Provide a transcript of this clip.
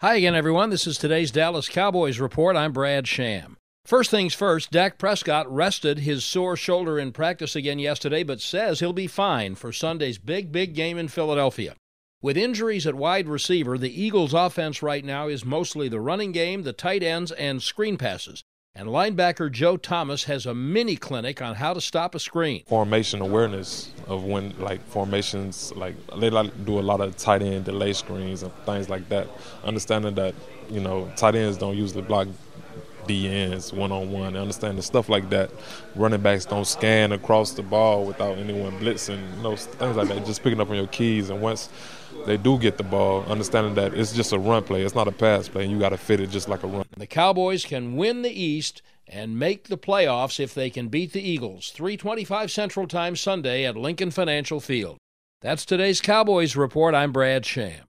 Hi again, everyone. This is today's Dallas Cowboys report. I'm Brad Sham. First things first, Dak Prescott rested his sore shoulder in practice again yesterday, but says he'll be fine for Sunday's big, big game in Philadelphia. With injuries at wide receiver, the Eagles' offense right now is mostly the running game, the tight ends, and screen passes. And linebacker Joe Thomas has a mini clinic on how to stop a screen. Formation awareness of when, like, formations, like, they like do a lot of tight end delay screens and things like that. Understanding that, you know, tight ends don't usually block DNs one on one. Understanding stuff like that. Running backs don't scan across the ball without anyone blitzing, you know, things like that. Just picking up on your keys. And once they do get the ball, understanding that it's just a run play, it's not a pass play, you got to fit it just like a run. The Cowboys can win the East and make the playoffs if they can beat the Eagles. 325 Central Time Sunday at Lincoln Financial Field. That's today's Cowboys report. I'm Brad Sham.